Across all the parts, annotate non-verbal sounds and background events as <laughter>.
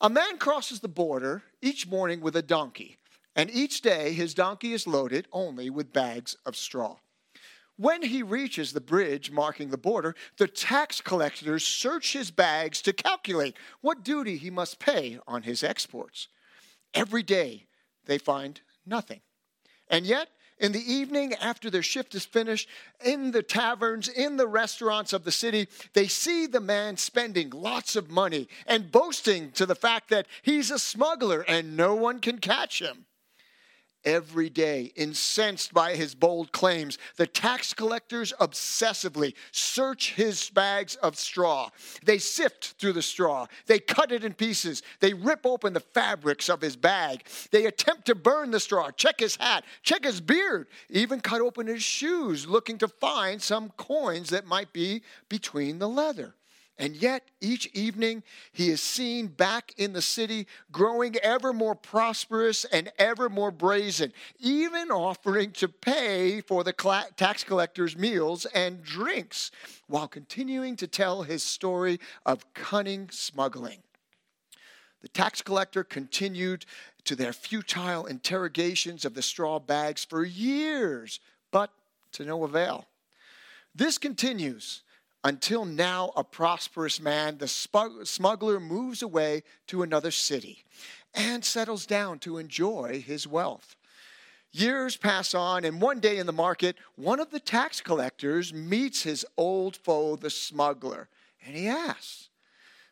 A man crosses the border each morning with a donkey, and each day his donkey is loaded only with bags of straw. When he reaches the bridge marking the border, the tax collectors search his bags to calculate what duty he must pay on his exports. Every day they find nothing. And yet, in the evening, after their shift is finished, in the taverns, in the restaurants of the city, they see the man spending lots of money and boasting to the fact that he's a smuggler and no one can catch him every day. Incensed by his bold claims, the tax collectors obsessively search his bags of straw. They sift through the straw, they cut it in pieces, they rip open the fabrics of his bag, they attempt to burn the straw, check his hat, check his beard, even cut open his shoes, looking to find some coins that might be between the leather. And yet, each evening, he is seen back in the city, growing ever more prosperous and ever more brazen, even offering to pay for the tax collector's meals and drinks, while continuing to tell his story of cunning smuggling. The tax collector continued to their futile interrogations of the straw bags for years, but to no avail. This continues until now, a prosperous man, the smuggler moves away to another city and settles down to enjoy his wealth. Years pass on, and one day in the market, one of the tax collectors meets his old foe, the smuggler, and he asks,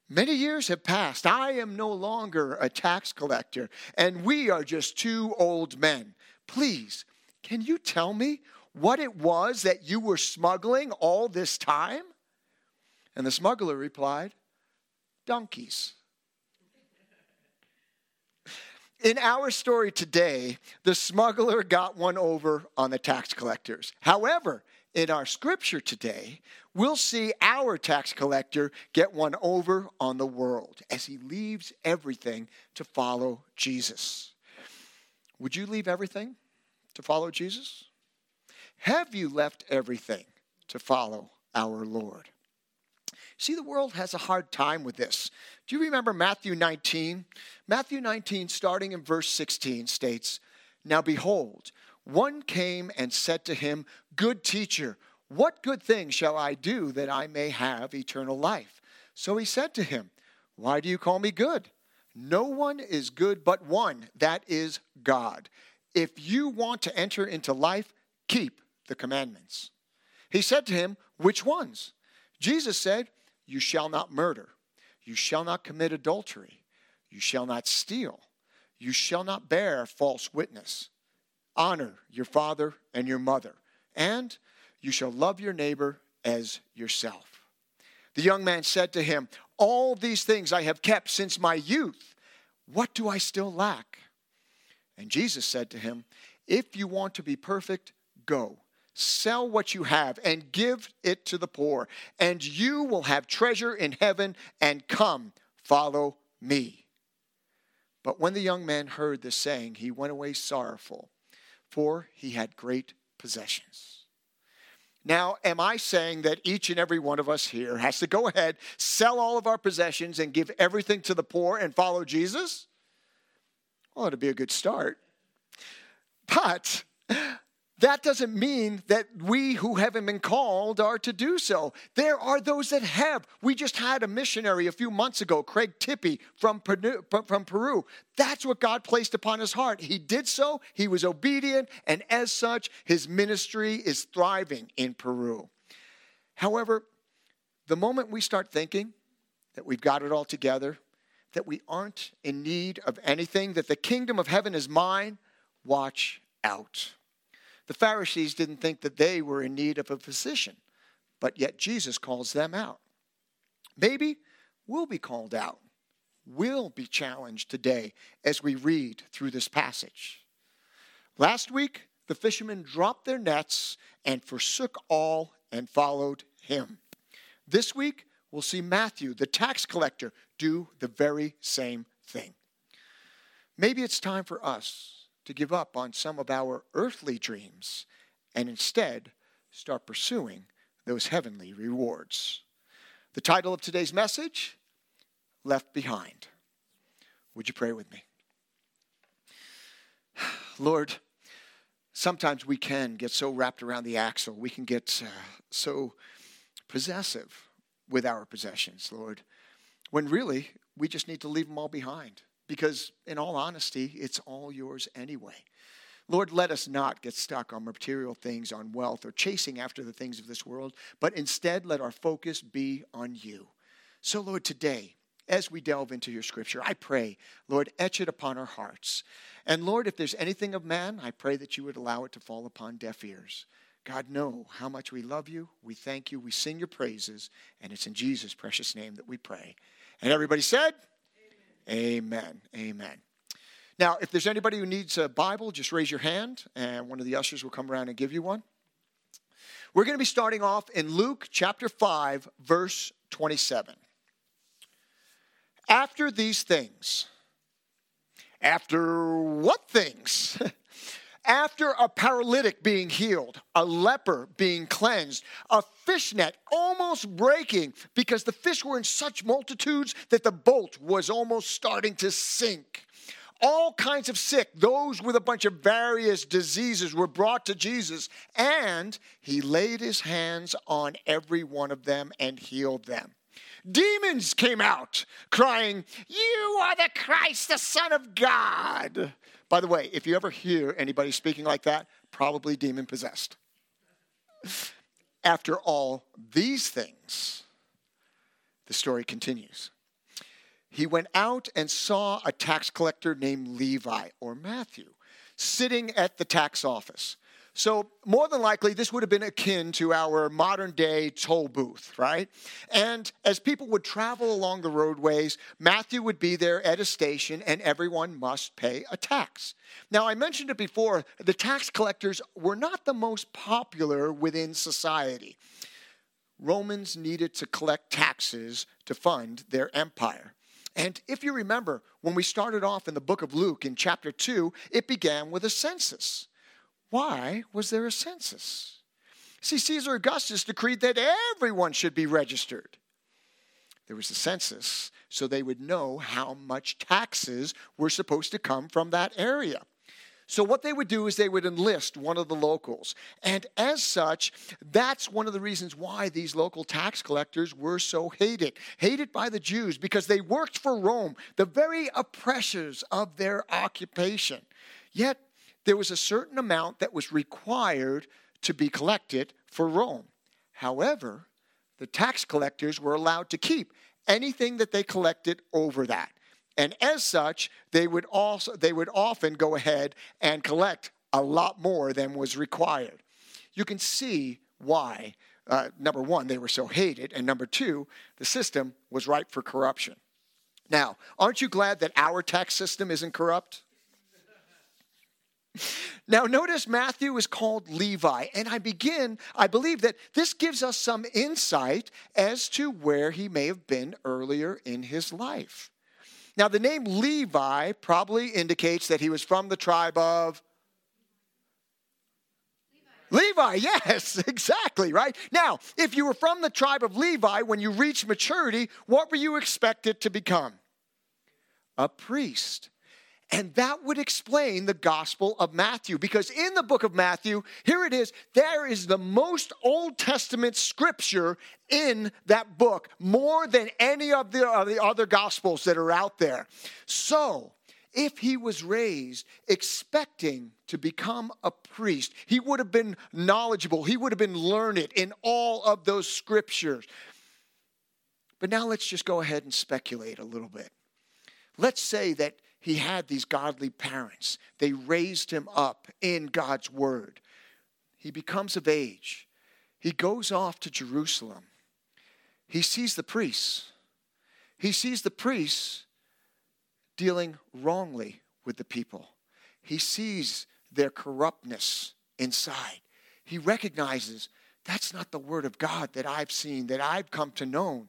Many years have passed. I am no longer a tax collector, and we are just two old men. Please, can you tell me what it was that you were smuggling all this time? And the smuggler replied, Donkeys. In our story today, the smuggler got one over on the tax collectors. However, in our scripture today, we'll see our tax collector get one over on the world as he leaves everything to follow Jesus. Would you leave everything to follow Jesus? Have you left everything to follow our Lord? See, the world has a hard time with this. Do you remember Matthew 19? Matthew 19, starting in verse 16, states, Now behold, one came and said to him, Good teacher, what good thing shall I do that I may have eternal life? So he said to him, Why do you call me good? No one is good but one, that is God. If you want to enter into life, keep the commandments. He said to him, Which ones? Jesus said, you shall not murder. You shall not commit adultery. You shall not steal. You shall not bear false witness. Honor your father and your mother. And you shall love your neighbor as yourself. The young man said to him, All these things I have kept since my youth. What do I still lack? And Jesus said to him, If you want to be perfect, go Sell what you have and give it to the poor, and you will have treasure in heaven. And come, follow me. But when the young man heard this saying, he went away sorrowful, for he had great possessions. Now, am I saying that each and every one of us here has to go ahead, sell all of our possessions, and give everything to the poor and follow Jesus? Well, it'd be a good start. But that doesn't mean that we who haven't been called are to do so. There are those that have. We just had a missionary a few months ago, Craig Tippy from Peru, from Peru. That's what God placed upon his heart. He did so, he was obedient, and as such, his ministry is thriving in Peru. However, the moment we start thinking that we've got it all together, that we aren't in need of anything, that the kingdom of heaven is mine, watch out. The Pharisees didn't think that they were in need of a physician, but yet Jesus calls them out. Maybe we'll be called out, we'll be challenged today as we read through this passage. Last week, the fishermen dropped their nets and forsook all and followed him. This week, we'll see Matthew, the tax collector, do the very same thing. Maybe it's time for us to give up on some of our earthly dreams and instead start pursuing those heavenly rewards. The title of today's message Left Behind. Would you pray with me? <sighs> Lord, sometimes we can get so wrapped around the axle, we can get uh, so possessive with our possessions, Lord, when really we just need to leave them all behind because, in all honesty, it's all yours anyway. Lord, let us not get stuck on material things, on wealth, or chasing after the things of this world, but instead let our focus be on you. So, Lord, today, as we delve into your scripture, I pray, Lord, etch it upon our hearts. And Lord, if there's anything of man, I pray that you would allow it to fall upon deaf ears. God, know how much we love you. We thank you. We sing your praises. And it's in Jesus' precious name that we pray. And everybody said, Amen. Amen. Now, if there's anybody who needs a Bible, just raise your hand, and one of the ushers will come around and give you one. We're going to be starting off in Luke chapter 5, verse 27. After these things, after what things? <laughs> after a paralytic being healed, a leper being cleansed, a fishnet almost breaking because the fish were in such multitudes that the boat was almost starting to sink all kinds of sick, those with a bunch of various diseases were brought to Jesus, and he laid his hands on every one of them and healed them. Demons came out crying, You are the Christ, the Son of God. By the way, if you ever hear anybody speaking like that, probably demon possessed. After all these things, the story continues he went out and saw a tax collector named Levi or Matthew sitting at the tax office. So, more than likely, this would have been akin to our modern day toll booth, right? And as people would travel along the roadways, Matthew would be there at a station and everyone must pay a tax. Now, I mentioned it before, the tax collectors were not the most popular within society. Romans needed to collect taxes to fund their empire. And if you remember, when we started off in the book of Luke in chapter 2, it began with a census. Why was there a census? See, Caesar Augustus decreed that everyone should be registered. There was a census so they would know how much taxes were supposed to come from that area. So, what they would do is they would enlist one of the locals. And as such, that's one of the reasons why these local tax collectors were so hated. Hated by the Jews because they worked for Rome, the very oppressors of their occupation. Yet, there was a certain amount that was required to be collected for Rome. However, the tax collectors were allowed to keep anything that they collected over that. And as such, they would also they would often go ahead and collect a lot more than was required. You can see why. Uh, number one, they were so hated, and number two, the system was ripe for corruption. Now, aren't you glad that our tax system isn't corrupt? Now, notice Matthew is called Levi, and I begin, I believe that this gives us some insight as to where he may have been earlier in his life. Now, the name Levi probably indicates that he was from the tribe of Levi, Levi, yes, <laughs> exactly, right? Now, if you were from the tribe of Levi, when you reached maturity, what were you expected to become? A priest. And that would explain the Gospel of Matthew because in the book of Matthew, here it is, there is the most Old Testament scripture in that book, more than any of the, of the other Gospels that are out there. So, if he was raised expecting to become a priest, he would have been knowledgeable, he would have been learned in all of those scriptures. But now let's just go ahead and speculate a little bit. Let's say that he had these godly parents. They raised him up in God's word. He becomes of age. He goes off to Jerusalem. He sees the priests. He sees the priests dealing wrongly with the people. He sees their corruptness inside. He recognizes that's not the word of God that I've seen, that I've come to know.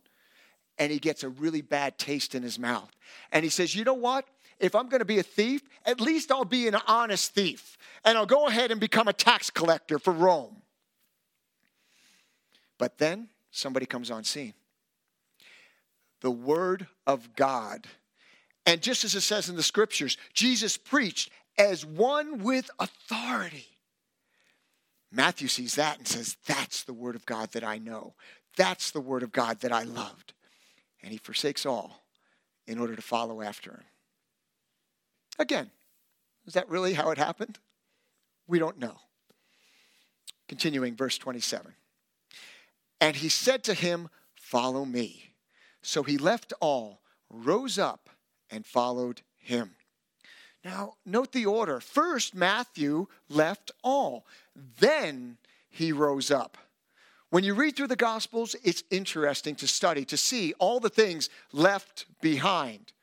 And he gets a really bad taste in his mouth. And he says, You know what? If I'm going to be a thief, at least I'll be an honest thief. And I'll go ahead and become a tax collector for Rome. But then somebody comes on scene. The Word of God And just as it says in the scriptures, Jesus preached as one with authority. Matthew sees that and says, That's the word of God that I know. That's the word of God that I loved. And he forsakes all in order to follow after him. Again, is that really how it happened? We don't know. Continuing, verse 27. And he said to him, Follow me. So he left all, rose up, and followed him. Now, note the order. First, Matthew left all, then he rose up. When you read through the Gospels, it's interesting to study, to see all the things left behind.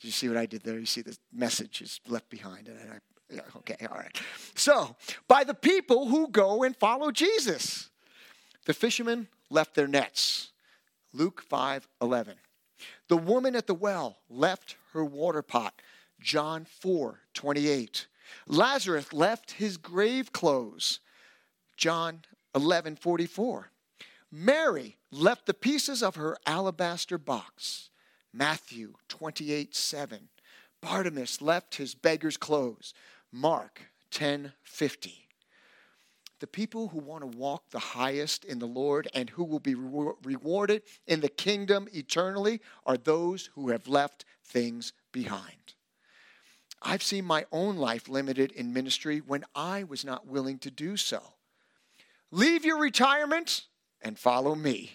Did you see what I did there? You see the message is left behind. And I, Yeah, okay, all right. So, by the people who go and follow Jesus, the fishermen left their nets. Luke 5 11. The woman at the well left her water pot. John 4 28. Lazarus left his grave clothes. John 11 44. Mary left the pieces of her alabaster box. Matthew 28 7. Bartimaeus left his beggar's clothes. Mark 10 50. The people who want to walk the highest in the Lord and who will be rewarded in the kingdom eternally are those who have left things behind. I've seen my own life limited in ministry when I was not willing to do so. Leave your retirement and follow me.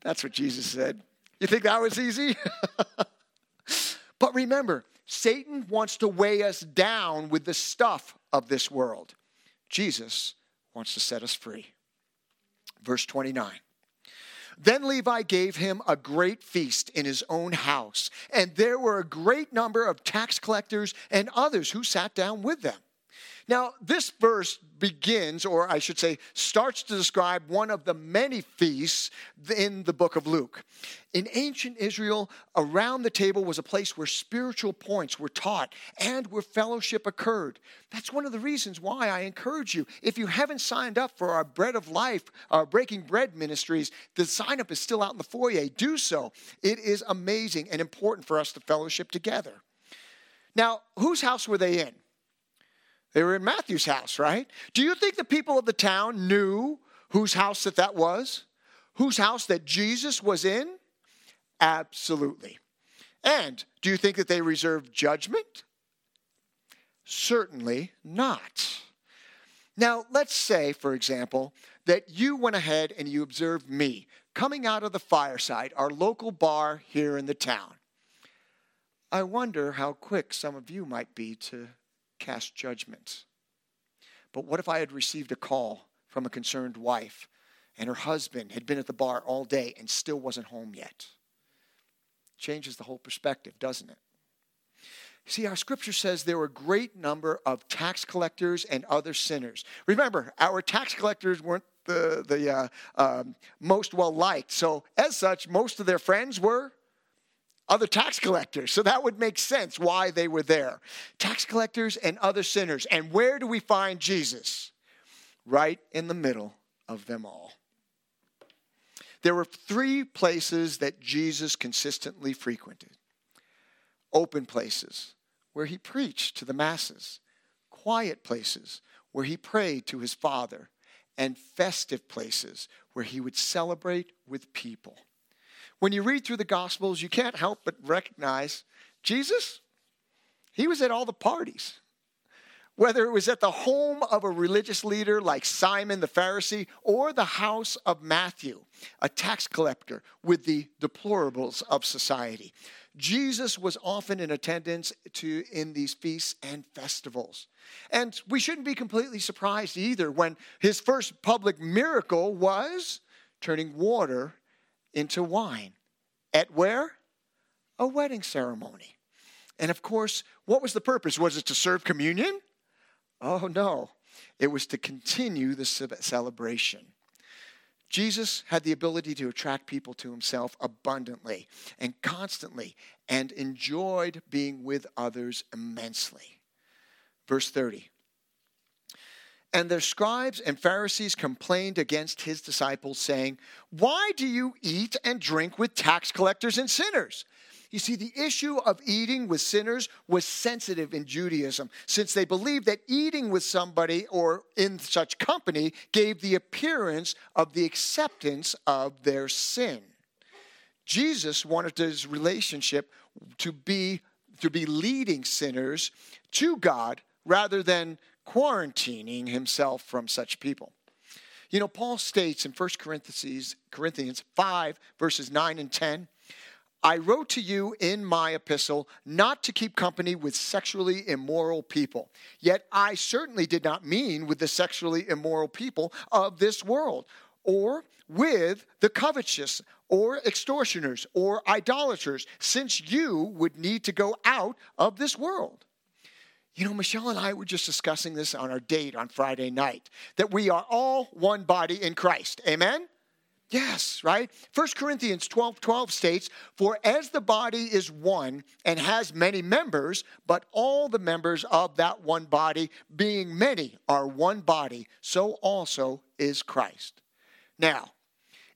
That's what Jesus said. You think that was easy? <laughs> but remember, Satan wants to weigh us down with the stuff of this world. Jesus wants to set us free. Verse 29. Then Levi gave him a great feast in his own house, and there were a great number of tax collectors and others who sat down with them. Now, this verse begins, or I should say, starts to describe one of the many feasts in the book of Luke. In ancient Israel, around the table was a place where spiritual points were taught and where fellowship occurred. That's one of the reasons why I encourage you. If you haven't signed up for our Bread of Life, our Breaking Bread ministries, the sign up is still out in the foyer. Do so. It is amazing and important for us to fellowship together. Now, whose house were they in? They were in Matthew's house, right? Do you think the people of the town knew whose house that that was? Whose house that Jesus was in? Absolutely. And do you think that they reserved judgment? Certainly not. Now, let's say, for example, that you went ahead and you observed me coming out of the fireside, our local bar here in the town. I wonder how quick some of you might be to cast judgment. But what if I had received a call from a concerned wife and her husband had been at the bar all day and still wasn't home yet? Changes the whole perspective, doesn't it? See, our scripture says there were a great number of tax collectors and other sinners. Remember, our tax collectors weren't the, the uh, um, most well liked. So, as such, most of their friends were other tax collectors. So that would make sense why they were there. Tax collectors and other sinners. And where do we find Jesus? Right in the middle of them all. There were three places that Jesus consistently frequented open places where he preached to the masses, quiet places where he prayed to his Father, and festive places where he would celebrate with people. When you read through the Gospels, you can't help but recognize Jesus, he was at all the parties. Whether it was at the home of a religious leader like Simon the Pharisee or the house of Matthew, a tax collector with the deplorables of society. Jesus was often in attendance to in these feasts and festivals. And we shouldn't be completely surprised either when his first public miracle was turning water into wine. At where? A wedding ceremony. And of course, what was the purpose? Was it to serve communion? Oh, no. It was to continue the celebration. Jesus had the ability to attract people to himself abundantly and constantly and enjoyed being with others immensely. Verse 30 and the scribes and Pharisees complained against his disciples, saying, Why do you eat and drink with tax collectors and sinners? You see, the issue of eating with sinners was sensitive in Judaism, since they believed that eating with somebody or in such company gave the appearance of the acceptance of their sin. Jesus wanted his relationship to be to be leading sinners to God rather than quarantining himself from such people. You know, Paul states in 1 Corinthians, Corinthians 5, verses 9 and 10 I wrote to you in my epistle not to keep company with sexually immoral people. Yet I certainly did not mean with the sexually immoral people of this world, or with the covetous, or extortioners, or idolaters, since you would need to go out of this world. You know, Michelle and I were just discussing this on our date on Friday night that we are all one body in Christ. Amen? Yes, right? 1 Corinthians 12 12 states, For as the body is one and has many members, but all the members of that one body, being many, are one body, so also is Christ. Now,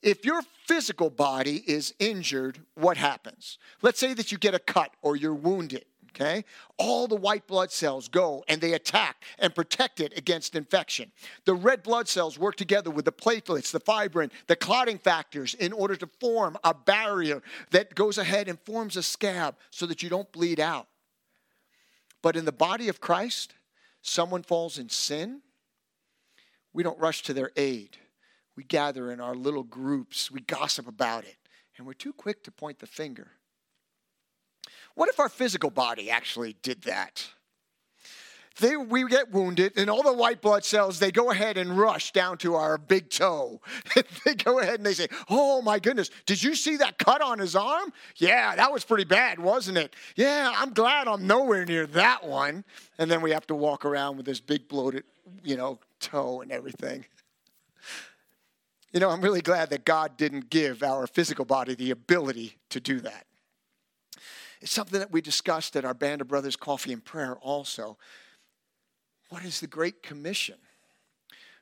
if your physical body is injured, what happens? Let's say that you get a cut or you're wounded okay? All the white blood cells go and they attack and protect it against infection. The red blood cells work together with the platelets, the fibrin, the clotting factors in order to form a barrier that goes ahead and forms a scab so that you don't bleed out. But in the body of Christ, someone falls in sin, we don't rush to their aid. We gather in our little groups, we gossip about it, and we're too quick to point the finger. What if our physical body actually did that? They, we get wounded, and all the white blood cells, they go ahead and rush down to our big toe. <laughs> they go ahead and they say, Oh my goodness, did you see that cut on his arm? Yeah, that was pretty bad, wasn't it? Yeah, I'm glad I'm nowhere near that one. And then we have to walk around with this big bloated, you know, toe and everything. You know, I'm really glad that God didn't give our physical body the ability to do that. It's something that we discussed at our Band of Brothers Coffee and Prayer also. What is the Great Commission?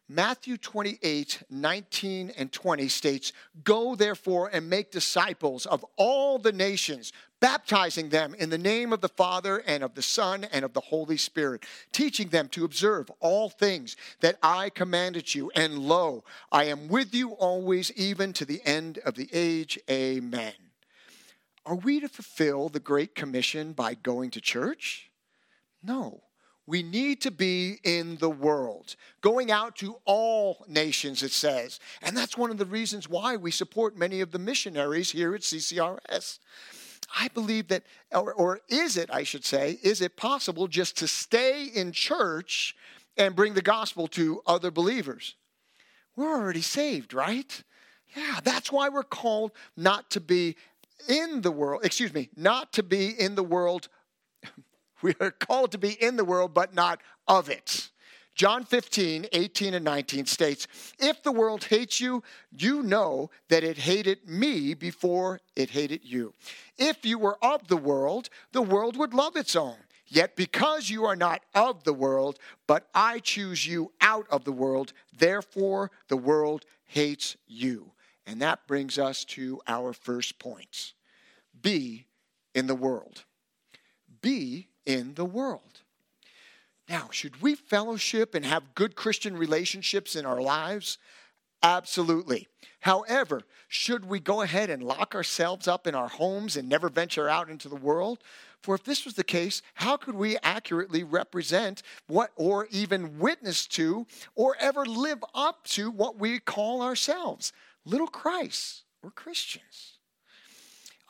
Matthew 28, 19 and 20 states, Go therefore and make disciples of all the nations, baptizing them in the name of the Father and of the Son and of the Holy Spirit, teaching them to observe all things that I commanded you. And lo, I am with you always, even to the end of the age. Amen. Are we to fulfill the Great Commission by going to church? No. We need to be in the world, going out to all nations, it says. And that's one of the reasons why we support many of the missionaries here at CCRS. I believe that, or, or is it, I should say, is it possible just to stay in church and bring the gospel to other believers? We're already saved, right? Yeah, that's why we're called not to be in the world, excuse me, not to be in the world. <laughs> we are called to be in the world, but not of it. John 15, 18 and 19 states, If the world hates you, you know that it hated me before it hated you. If you were of the world, the world would love its own. Yet because you are not of the world, but I choose you out of the world, therefore the world hates you. And that brings us to our first point be in the world. Be in the world. Now, should we fellowship and have good Christian relationships in our lives? Absolutely. However, should we go ahead and lock ourselves up in our homes and never venture out into the world? For if this was the case, how could we accurately represent what, or even witness to, or ever live up to what we call ourselves? Little Christ or Christians.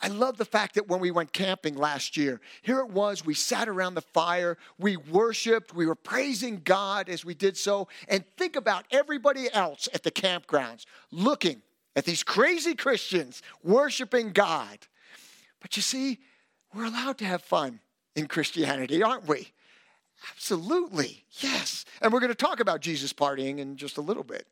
I love the fact that when we went camping last year, here it was, we sat around the fire, we worshiped, we were praising God as we did so. And think about everybody else at the campgrounds looking at these crazy Christians worshiping God. But you see, we're allowed to have fun in Christianity, aren't we? Absolutely, yes. And we're going to talk about Jesus partying in just a little bit.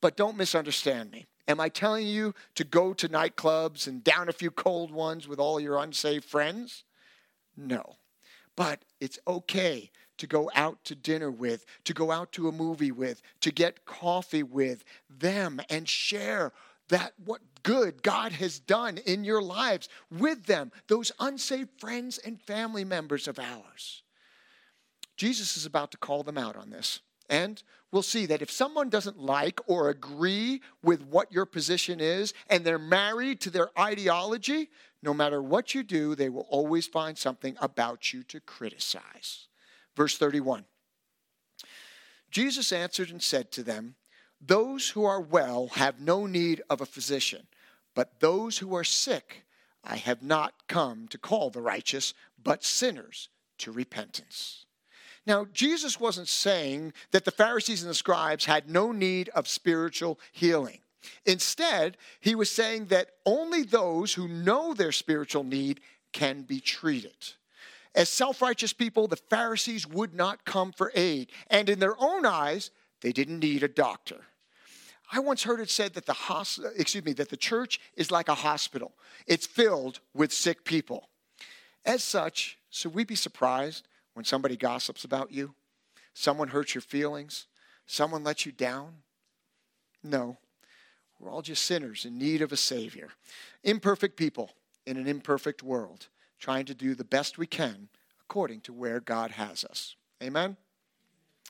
But don't misunderstand me. Am I telling you to go to nightclubs and down a few cold ones with all your unsaved friends? No. But it's okay to go out to dinner with, to go out to a movie with, to get coffee with them and share that what good God has done in your lives with them, those unsaved friends and family members of ours. Jesus is about to call them out on this. And we'll see that if someone doesn't like or agree with what your position is and they're married to their ideology, no matter what you do, they will always find something about you to criticize. Verse 31 Jesus answered and said to them, Those who are well have no need of a physician, but those who are sick I have not come to call the righteous, but sinners to repentance. Now, Jesus wasn't saying that the Pharisees and the scribes had no need of spiritual healing. Instead, he was saying that only those who know their spiritual need can be treated. As self righteous people, the Pharisees would not come for aid, and in their own eyes, they didn't need a doctor. I once heard it said that the excuse me that the church is like a hospital. It's filled with sick people. As such, should we be surprised when somebody gossips about you, someone hurts your feelings, someone lets you down? No. We're all just sinners in need of a Savior. Imperfect people in an imperfect world, trying to do the best we can according to where God has us. Amen?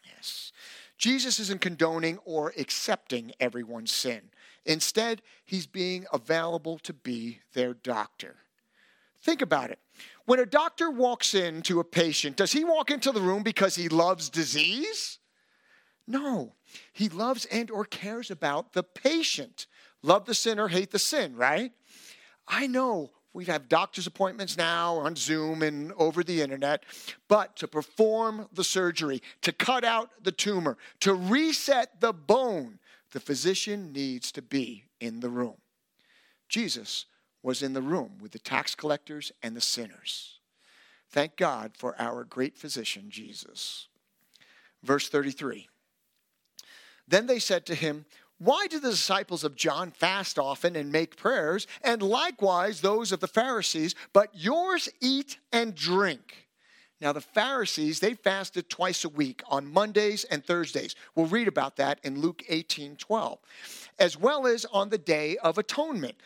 Yes. Jesus isn't condoning or accepting everyone's sin. Instead, he's being available to be their doctor. Think about it. When a doctor walks into a patient, does he walk into the room because he loves disease? No. He loves and or cares about the patient. Love the sinner, hate the sin, right? I know we have doctor's appointments now on Zoom and over the internet, but to perform the surgery, to cut out the tumor, to reset the bone, the physician needs to be in the room. Jesus was in the room with the tax collectors and the sinners. Thank God for our great physician, Jesus. Verse 33 Then they said to him, Why do the disciples of John fast often and make prayers, and likewise those of the Pharisees, but yours eat and drink? Now, the Pharisees, they fasted twice a week on Mondays and Thursdays. We'll read about that in Luke 18 12 as well as on the Day of Atonement.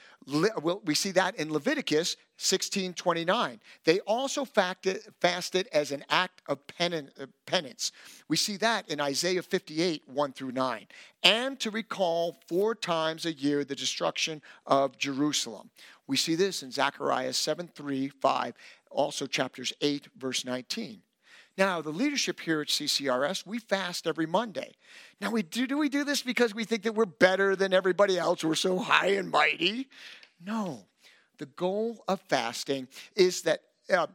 We see that in Leviticus 16:29. They also fasted as an act of uh, penance. We see that in Isaiah 58, 1 through 9. And to recall four times a year the destruction of Jerusalem. We see this in Zechariah 7, 3, 5, also chapters 8, verse 19. Now, the leadership here at CCRS, we fast every Monday. Now, we do, do we do this because we think that we're better than everybody else? We're so high and mighty? No. The goal of fasting is that uh,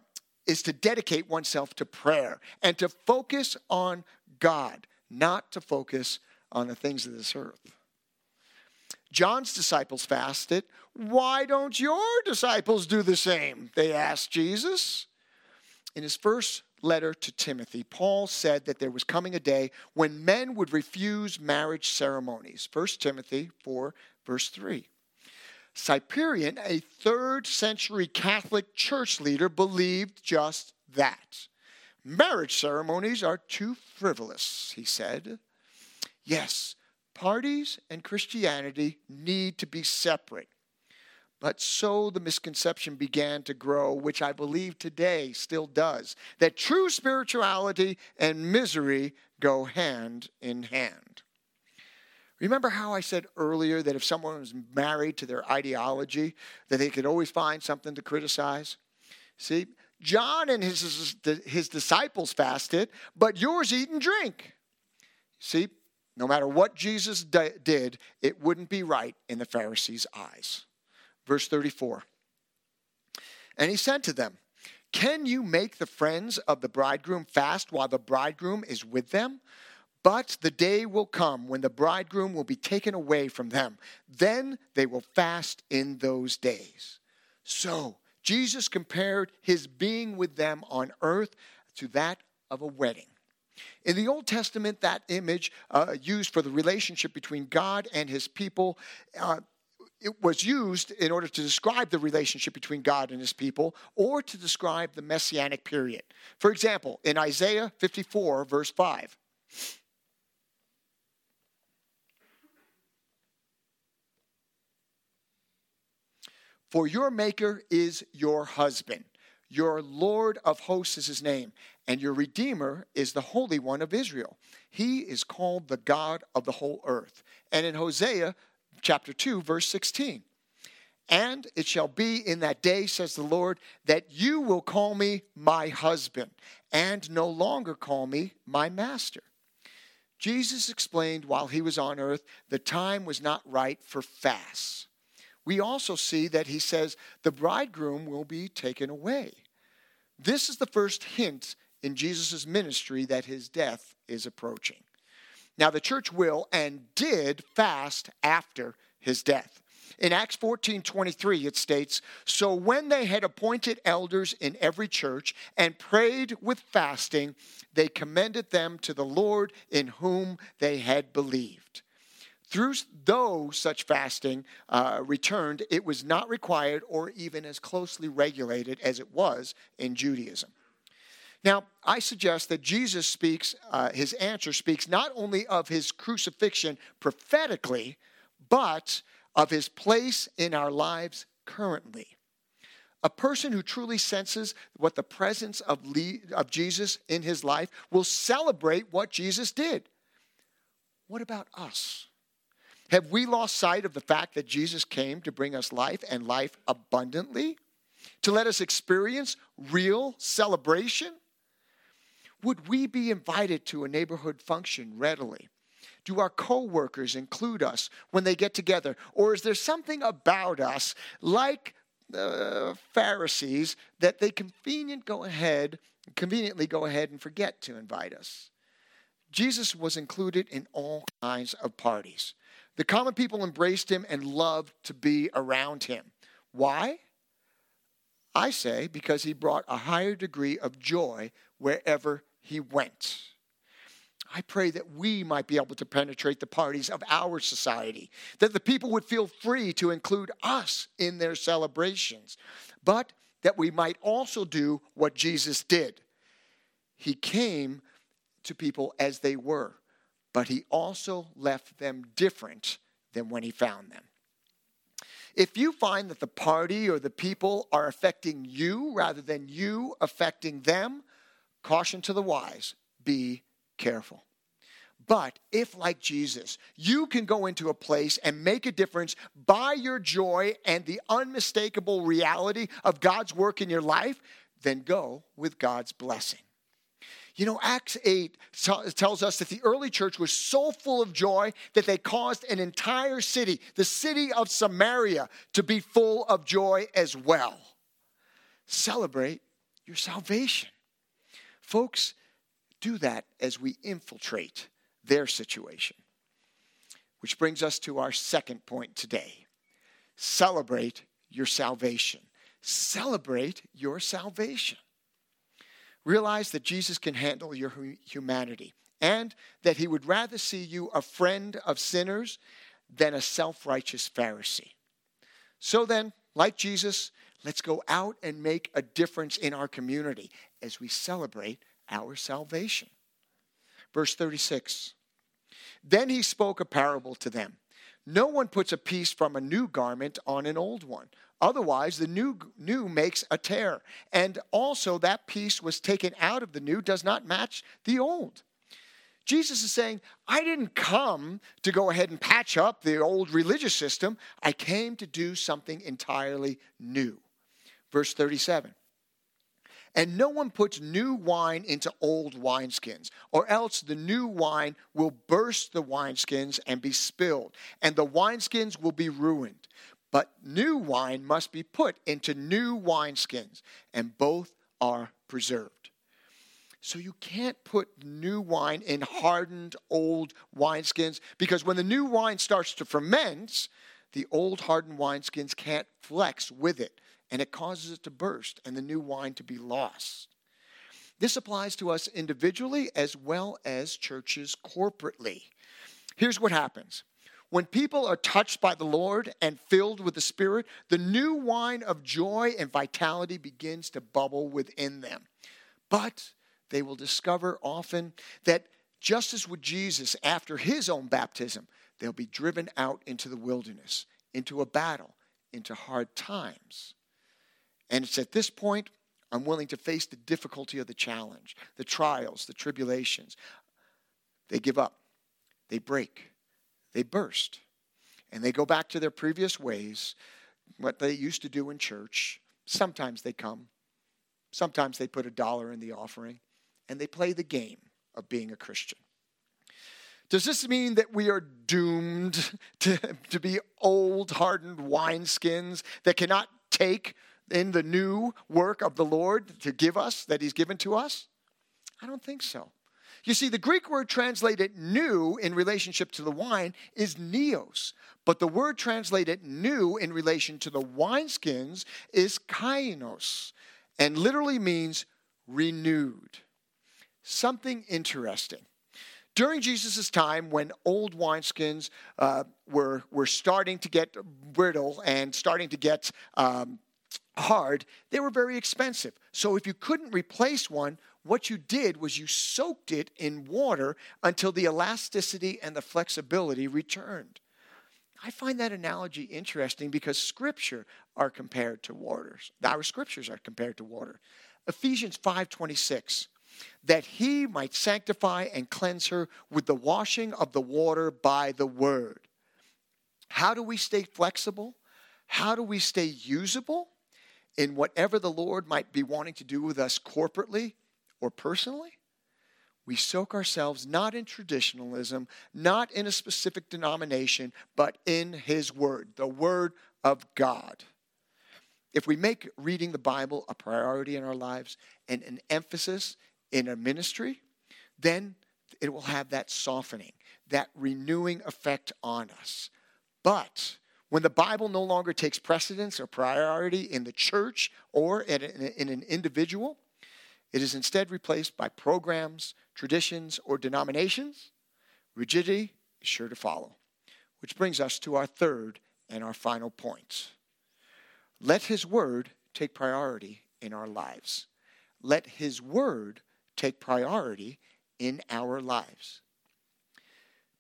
is to dedicate oneself to prayer and to focus on God, not to focus on the things of this earth. John's disciples fasted. Why don't your disciples do the same? They asked Jesus. In his first letter to Timothy, Paul said that there was coming a day when men would refuse marriage ceremonies. 1 Timothy 4, verse 3. Cyprian, a third century Catholic church leader, believed just that. Marriage ceremonies are too frivolous, he said. Yes, parties and Christianity need to be separate. But so the misconception began to grow, which I believe today still does, that true spirituality and misery go hand in hand. Remember how I said earlier that if someone was married to their ideology, that they could always find something to criticize? See, John and his, his disciples fasted, but yours eat and drink. See, no matter what Jesus did, it wouldn't be right in the Pharisees' eyes. Verse 34. And he said to them, Can you make the friends of the bridegroom fast while the bridegroom is with them? But the day will come when the bridegroom will be taken away from them. Then they will fast in those days. So, Jesus compared his being with them on earth to that of a wedding. In the Old Testament, that image uh, used for the relationship between God and his people uh, it was used in order to describe the relationship between God and his people or to describe the messianic period. For example, in Isaiah 54, verse 5. For your Maker is your husband. Your Lord of hosts is his name, and your Redeemer is the Holy One of Israel. He is called the God of the whole earth. And in Hosea chapter 2, verse 16, and it shall be in that day, says the Lord, that you will call me my husband, and no longer call me my master. Jesus explained while he was on earth the time was not right for fasts. We also see that he says the bridegroom will be taken away. This is the first hint in Jesus' ministry that his death is approaching. Now, the church will and did fast after his death. In Acts 14 23, it states So when they had appointed elders in every church and prayed with fasting, they commended them to the Lord in whom they had believed. Through though such fasting uh, returned, it was not required or even as closely regulated as it was in Judaism. Now, I suggest that Jesus speaks, uh, his answer speaks not only of his crucifixion prophetically, but of his place in our lives currently. A person who truly senses what the presence of, Le- of Jesus in his life will celebrate what Jesus did. What about us? Have we lost sight of the fact that Jesus came to bring us life and life abundantly? To let us experience real celebration? Would we be invited to a neighborhood function readily? Do our coworkers include us when they get together? Or is there something about us, like the uh, Pharisees, that they convenient go ahead, conveniently go ahead and forget to invite us? Jesus was included in all kinds of parties. The common people embraced him and loved to be around him. Why? I say because he brought a higher degree of joy wherever he went. I pray that we might be able to penetrate the parties of our society, that the people would feel free to include us in their celebrations, but that we might also do what Jesus did. He came to people as they were, but he also left them different than when he found them. If you find that the party or the people are affecting you rather than you affecting them, caution to the wise be careful. But if, like Jesus, you can go into a place and make a difference by your joy and the unmistakable reality of God's work in your life, then go with God's blessing. You know, Acts 8 tells us that the early church was so full of joy that they caused an entire city, the city of Samaria, to be full of joy as well. Celebrate your salvation. Folks, do that as we infiltrate their situation. Which brings us to our second point today celebrate your salvation. Celebrate your salvation. Realize that Jesus can handle your humanity and that he would rather see you a friend of sinners than a self righteous Pharisee. So then, like Jesus, let's go out and make a difference in our community as we celebrate our salvation. Verse 36 Then he spoke a parable to them. No one puts a piece from a new garment on an old one. Otherwise, the new, new makes a tear. And also, that piece was taken out of the new does not match the old. Jesus is saying, I didn't come to go ahead and patch up the old religious system. I came to do something entirely new. Verse 37 and no one puts new wine into old wineskins, or else the new wine will burst the wineskins and be spilled, and the wineskins will be ruined. But new wine must be put into new wineskins, and both are preserved. So you can't put new wine in hardened old wineskins because when the new wine starts to ferment, the old hardened wineskins can't flex with it and it causes it to burst and the new wine to be lost. This applies to us individually as well as churches corporately. Here's what happens when people are touched by the Lord and filled with the Spirit, the new wine of joy and vitality begins to bubble within them. But they will discover often that just as with Jesus after his own baptism, they'll be driven out into the wilderness, into a battle, into hard times. And it's at this point I'm willing to face the difficulty of the challenge, the trials, the tribulations. They give up, they break, they burst, and they go back to their previous ways, what they used to do in church. Sometimes they come, sometimes they put a dollar in the offering, and they play the game of being a Christian. Does this mean that we are doomed <laughs> to, to be old, hardened wineskins that cannot take in the new work of the Lord to give us, that He's given to us? I don't think so. You see, the Greek word translated new in relationship to the wine is neos, but the word translated new in relation to the wineskins is kainos, and literally means renewed. Something interesting. During Jesus' time, when old wineskins uh, were, were starting to get brittle and starting to get um, hard, they were very expensive. So if you couldn't replace one, what you did was you soaked it in water until the elasticity and the flexibility returned. I find that analogy interesting because scripture are compared to waters. Our scriptures are compared to water. Ephesians 5:26 that he might sanctify and cleanse her with the washing of the water by the word. How do we stay flexible? How do we stay usable? In whatever the Lord might be wanting to do with us corporately or personally, we soak ourselves not in traditionalism, not in a specific denomination, but in His Word, the Word of God. If we make reading the Bible a priority in our lives and an emphasis in our ministry, then it will have that softening, that renewing effect on us. But when the Bible no longer takes precedence or priority in the church or in, an individual, it is instead replaced by programs, traditions, or denominations. Rigidity is sure to follow. Which brings us to our third and our final point. Let His Word take priority in our lives. Let His Word take priority in our lives.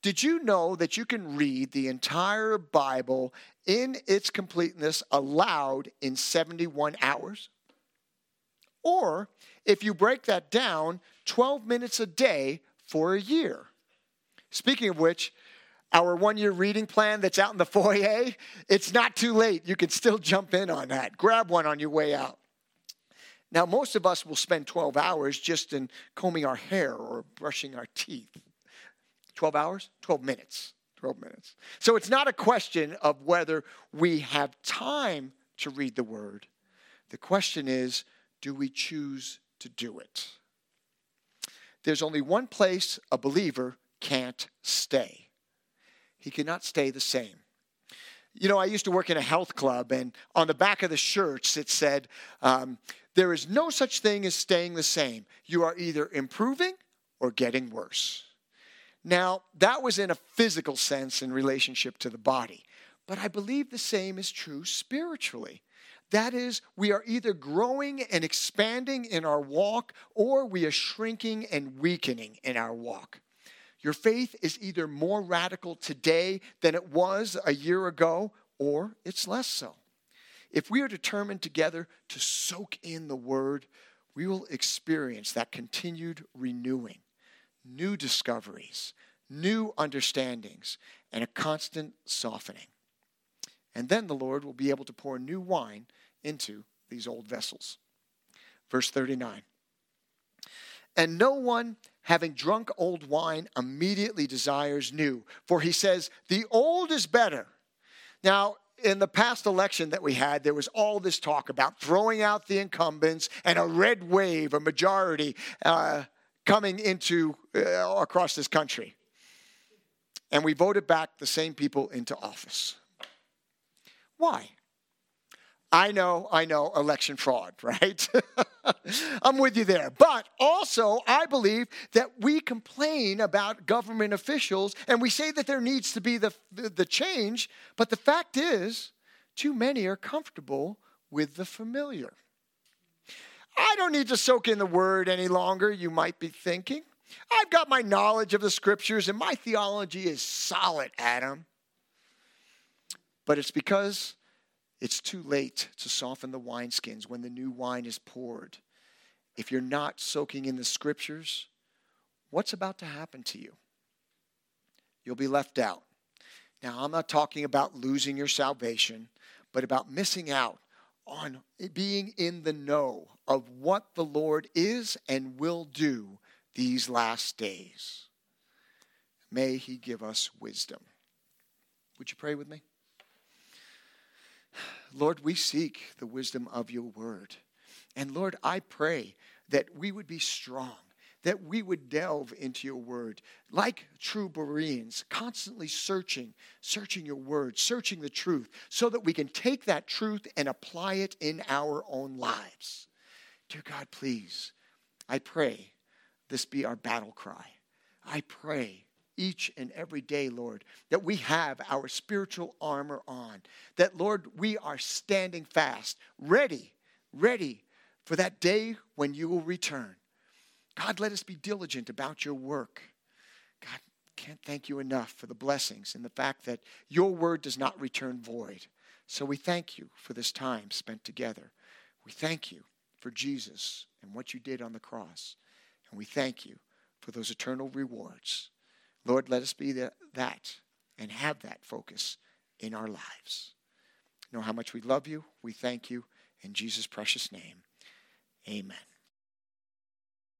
Did you know that you can read the entire Bible in its completeness aloud in 71 hours? Or if you break that down, 12 minutes a day for a year. Speaking of which, our one year reading plan that's out in the foyer, it's not too late. You can still jump in on that. Grab one on your way out. Now, most of us will spend 12 hours just in combing our hair or brushing our teeth. 12 hours? 12 minutes. 12 minutes. So it's not a question of whether we have time to read the word. The question is do we choose to do it? There's only one place a believer can't stay. He cannot stay the same. You know, I used to work in a health club, and on the back of the shirts it said, um, There is no such thing as staying the same. You are either improving or getting worse. Now, that was in a physical sense in relationship to the body, but I believe the same is true spiritually. That is, we are either growing and expanding in our walk or we are shrinking and weakening in our walk. Your faith is either more radical today than it was a year ago or it's less so. If we are determined together to soak in the word, we will experience that continued renewing new discoveries, new understandings, and a constant softening. And then the Lord will be able to pour new wine into these old vessels. Verse 39 And no one, having drunk old wine, immediately desires new, for he says, The old is better. Now, in the past election that we had, there was all this talk about throwing out the incumbents and a red wave, a majority. Uh, coming into uh, across this country. And we voted back the same people into office. Why? I know, I know, election fraud, <laughs> right? I'm with you there. But also, I believe that we complain about government officials and we say that there needs to be the, the, the, change, but the fact is, too many are comfortable with the familiar. I don't need to soak in the word any longer, you might be thinking. I've got my knowledge of the scriptures and my theology is solid, Adam. But it's because It's too late to soften the wineskins when the new wine is poured. If you're not soaking in the scriptures, what's about to happen to you? You'll be left out. Now, I'm not talking about losing your salvation, but about missing out on being in the know of what the Lord is and will do these last days. May He give us wisdom. Would you pray with me? Lord, we seek the wisdom of your word. And Lord, I pray that we would be strong, that we would delve into your word like true Bereans, constantly searching, searching your word, searching the truth, so that we can take that truth and apply it in our own lives. Dear God, please, I pray this be our battle cry. I pray each and every day, Lord, that we have our spiritual armor on, that, Lord, we are standing fast, ready, ready for that day when you will return. God, let us be diligent about your work. God, can't thank you enough for the blessings and the fact that your word does not return void. So we thank you for this time spent together. We thank you for Jesus and what you did on the cross. And we thank you for those eternal rewards. Lord, let us be that and have that focus in our lives. Know how much we love you. We thank you. In Jesus' precious name, amen.